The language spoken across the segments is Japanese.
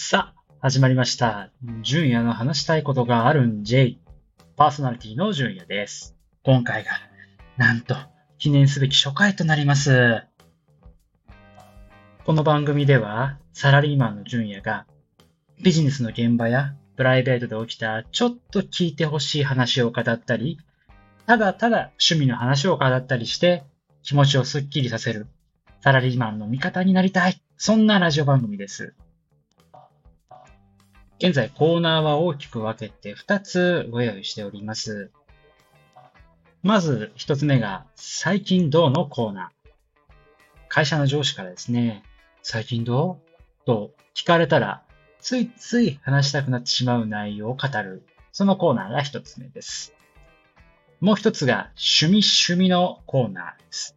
さあ、始まりました。純也の話したいことがあるん J。パーソナリティの純也です。今回が、なんと、記念すべき初回となります。この番組では、サラリーマンの純也が、ビジネスの現場やプライベートで起きたちょっと聞いてほしい話を語ったり、ただただ趣味の話を語ったりして、気持ちをスッキリさせる、サラリーマンの味方になりたい。そんなラジオ番組です。現在コーナーは大きく分けて2つご用意しております。まず1つ目が最近どうのコーナー。会社の上司からですね、最近どうと聞かれたらついつい話したくなってしまう内容を語る。そのコーナーが1つ目です。もう1つが趣味趣味のコーナーです。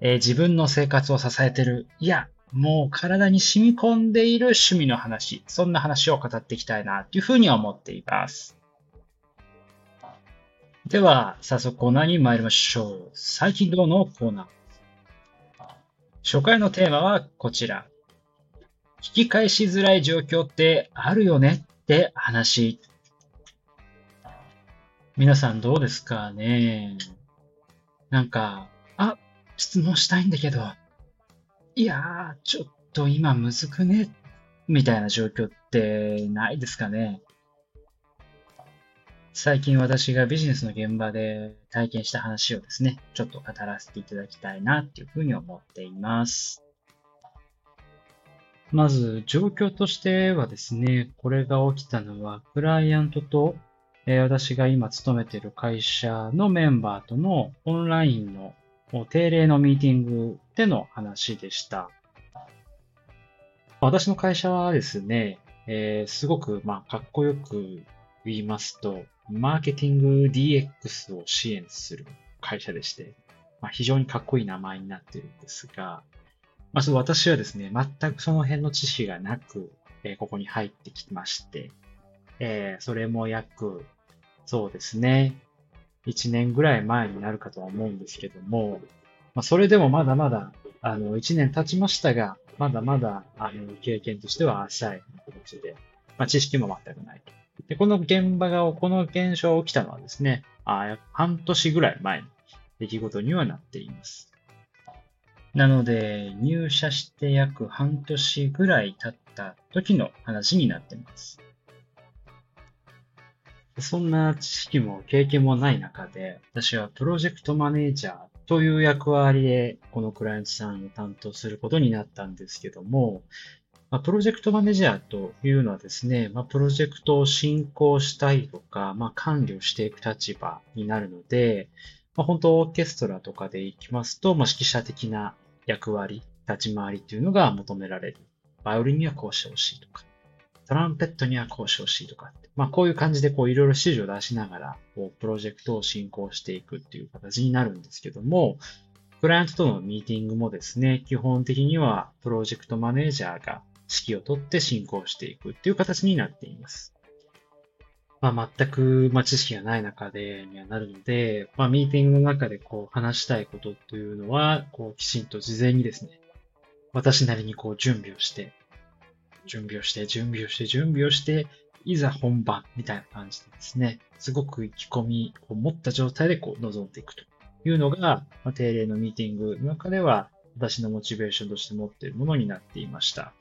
えー自分の生活を支えてる。いや、もう体に染み込んでいる趣味の話、そんな話を語っていきたいなというふうに思っています。では、早速コーナーに参りましょう。最近どうのコーナー。初回のテーマはこちら。聞き返しづらい状況ってあるよねって話。皆さんどうですかねなんか、あ、質問したいんだけど、いやー、ちょっと今むずくね？みたいな状況ってないですかね？最近私がビジネスの現場で体験した話をですね、ちょっと語らせていただきたいなっていうふうに思っています。まず、状況としてはですね、これが起きたのは、クライアントと、え私が今勤めている会社のメンバーとのオンラインの定例のミーティングでの話でした。私の会社はですね、えーすごく、まあ、かっこよく言いますと、マーケティング DX を支援する会社でして、まあ、非常にかっこいい名前になっているんですが、まあ、私はですね、全くその辺の知識がなく、えーここに入ってきまして、えーそれも約、そうですね、1年ぐらい前になるかとは思うんですけども、まあ、それでもまだまだ、あの、1年経ちましたが、まだまだ、あの、経験としては浅い形で、まあ、知識も全くないと。で、この現場が、この現象が起きたのはですね、あ半年ぐらい前の出来事にはなっています。なので、入社して約半年ぐらい経った時の話になっています。そんな知識も経験もない中で、私はプロジェクトマネージャーという役割で、このクライアントさんを担当することになったんですけども、まあ、プロジェクトマネージャーというのはですね、まあ、プロジェクトを進行したりとか、まあ、管理をしていく立場になるので、まあ、本当オーケストラとかで行きますと、まあ、指揮者的な役割、立ち回りというのが求められる。バイオリンにはこうしてほしいとか、トランペットにはこうしてほしいとかって、まあこういう感じでこういろいろ指示を出しながら、こうプロジェクトを進行していくっていう形になるんですけども、クライアントとのミーティングもですね、基本的にはプロジェクトマネージャーが指揮を取って進行していくっていう形になっています。まあ全く、ま、知識がない中でにはなるので、まあミーティングの中でこう話したいことというのは、こうきちんと事前にですね、私なりにこう準備をして、準備をして、準備をして、準備をして、いざ本番みたいな感じでですね、すごく意気込みを持った状態でこう臨んでいくというのが、ま、定例のミーティングの中では私のモチベーションとして持っているものになっていました。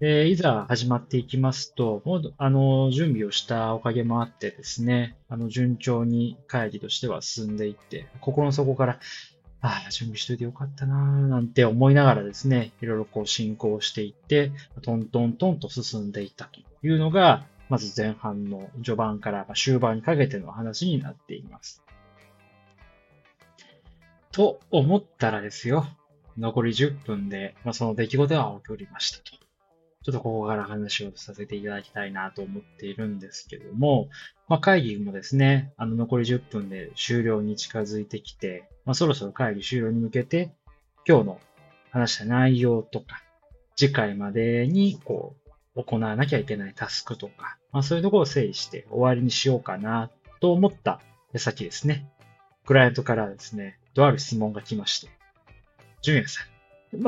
で、いざ始まっていきますと、もう、あの、準備をしたおかげもあってですね、あの、順調に会議としては進んでいって、心の底から、ああ、準備しといてよかったなぁ、なんて思いながらですね、いろいろこう進行していって、トントントンと進んでいったというのが、まず前半の序盤から終盤にかけての話になっています。と思ったらですよ、残り10分で、まあ、その出来事が起こりましたと。ちょっとここから話をさせていただきたいなと思っているんですけども、まあ、会議もですね、あの残り10分で終了に近づいてきて、まあ、そろそろ会議終了に向けて、今日の話した内容とか、次回までにこう、行わなきゃいけないタスクとか、まあ、そういうところを整理して終わりにしようかなと思った矢先ですね。クライアントからですね、とある質問が来まして、ジュンヤさん、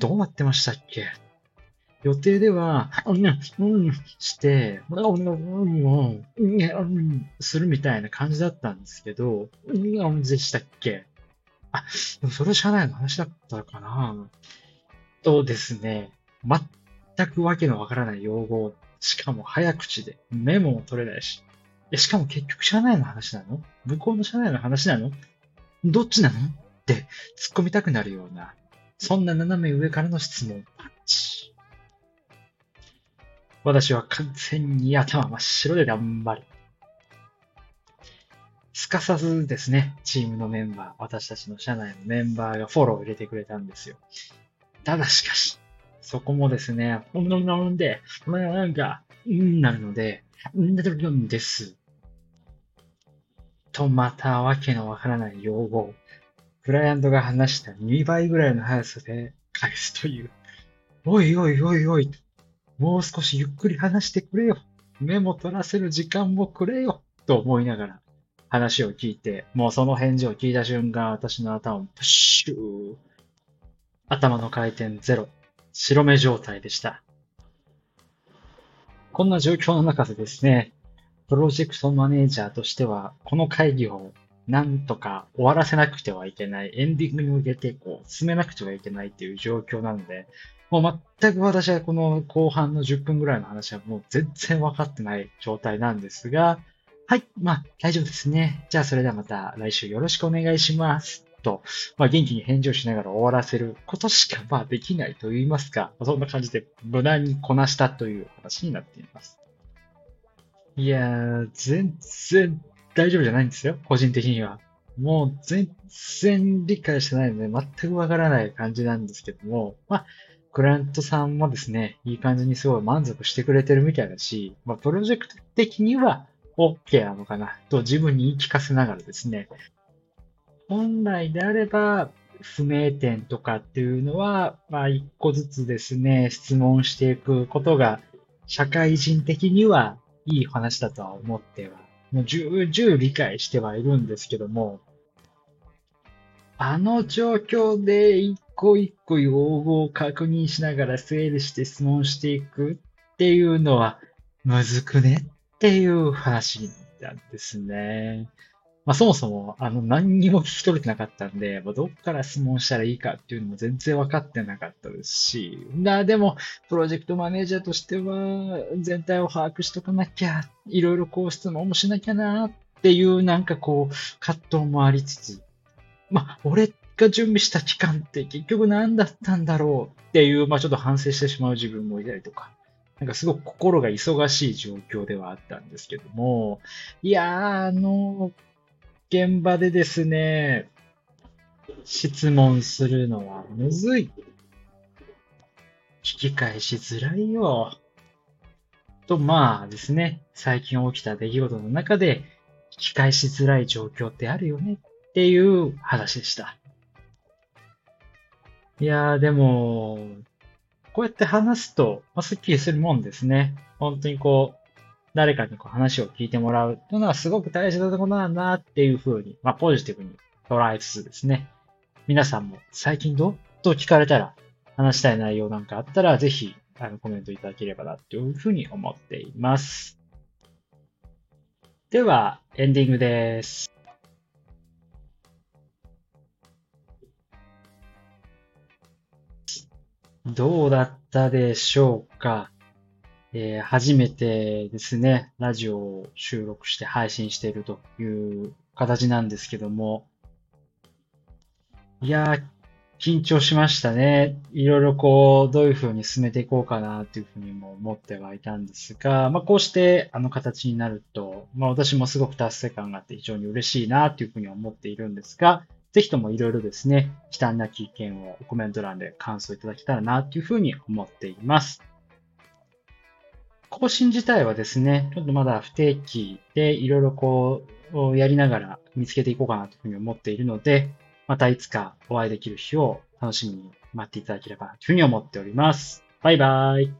どうなってましたっけ？予定では、うん、うん、して、うん、うん、うん、するみたいな感じだったんですけど、うん、でしたっけ？あ、でもそれ社内の話だったかな。とですね、全くわけのわからない用語しかも早口で、メモも取れないし。しかも結局社内の話なの？向こうの社内の話なの？どっちなの？って突っ込みたくなるような、そんな斜め上からの質問。私は完全に頭真っ白で頑張り。すかさずですね、チームのメンバー、私たちの社内のメンバーがフォローを入れてくれたんですよ。ただしかし、そこもですね、ほんなんで、なんか、んなるので、んなるんです。と、またわけのわからない用語。クライアントが話した2倍ぐらいの速さで返すという。おいおいおいおい。もう少しゆっくり話してくれよ。メモ取らせる時間もくれよ。と思いながら話を聞いて、もうその返事を聞いた瞬間、私の頭をプッシュー。頭の回転ゼロ。白目状態でした。こんな状況の中でですね、プロジェクトマネージャーとしては、この会議をなんとか終わらせなくてはいけない、エンディングに向けてこう進めなくてはいけないっていう状況なので、もう全く私はこの後半の10分ぐらいの話はもう全然分かってない状態なんですが、はい、まあ大丈夫ですね。じゃあそれではまた来週よろしくお願いします。と、まあ元気に返事をしながら終わらせることしかまあできないと言いますか、そんな感じで無難にこなしたという話になっています。いやー、全然大丈夫じゃないんですよ、個人的には。もう全然理解してないので、全くわからない感じなんですけども、まあ、クライアントさんもですね、いい感じにすごい満足してくれてるみたいだし、まあ、プロジェクト的には OK なのかなと自分に言い聞かせながらですね、本来であれば、不明点とかっていうのは、まあ、一個ずつですね、質問していくことが、社会人的にはいい話だとは思っては、もう重々理解してはいるんですけども、あの状況で一個一個用語を確認しながら整理して質問していくっていうのは、むずくねっていう話なんですね。まあ、そもそも、あの、何にも聞き取れてなかったんで、まあ、どっから質問したらいいかっていうのも全然分かってなかったですし、だでも、プロジェクトマネージャーとしては、全体を把握しとかなきゃ、いろいろこう質問もしなきゃなっていう、なんかこう、葛藤もありつつ、まあ、俺が準備した期間って結局何だったんだろうっていう、まあ、ちょっと反省してしまう自分もいたりとか、なんかすごく心が忙しい状況ではあったんですけども、いやー、あの、現場でですね、質問するのはむずい。聞き返しづらいよ。と、まあですね、最近起きた出来事の中で、聞き返しづらい状況ってあるよねっていう話でした。いやー、でも、こうやって話すと、まあ、スッキリするもんですね。本当にこう、誰かにこう話を聞いてもらうというのはすごく大事なことなんだなっていうふうに、まあ、ポジティブに捉えつつですね、皆さんも最近どうと聞かれたら話したい内容なんかあったら、ぜひあのコメントいただければなというふうに思っています。では、エンディングです。どうだったでしょうか？えー、初めてですね、ラジオを収録して配信しているという形なんですけども、いやー、緊張しましたね。いろいろこう、どういうふうに進めていこうかなというふうにも思ってはいたんですが、まあこうしてあの形になると、まあ私もすごく達成感があって非常に嬉しいなというふうに思っているんですが、ぜひともいろいろですね、忌憚なき意見をコメント欄で感想いただけたらなというふうに思っています。更新自体はですね、ちょっとまだ不定期でいろいろこう、やりながら見つけていこうかなというふうに思っているので、またいつかお会いできる日を楽しみに待っていただければというふうに思っております。バイバイ。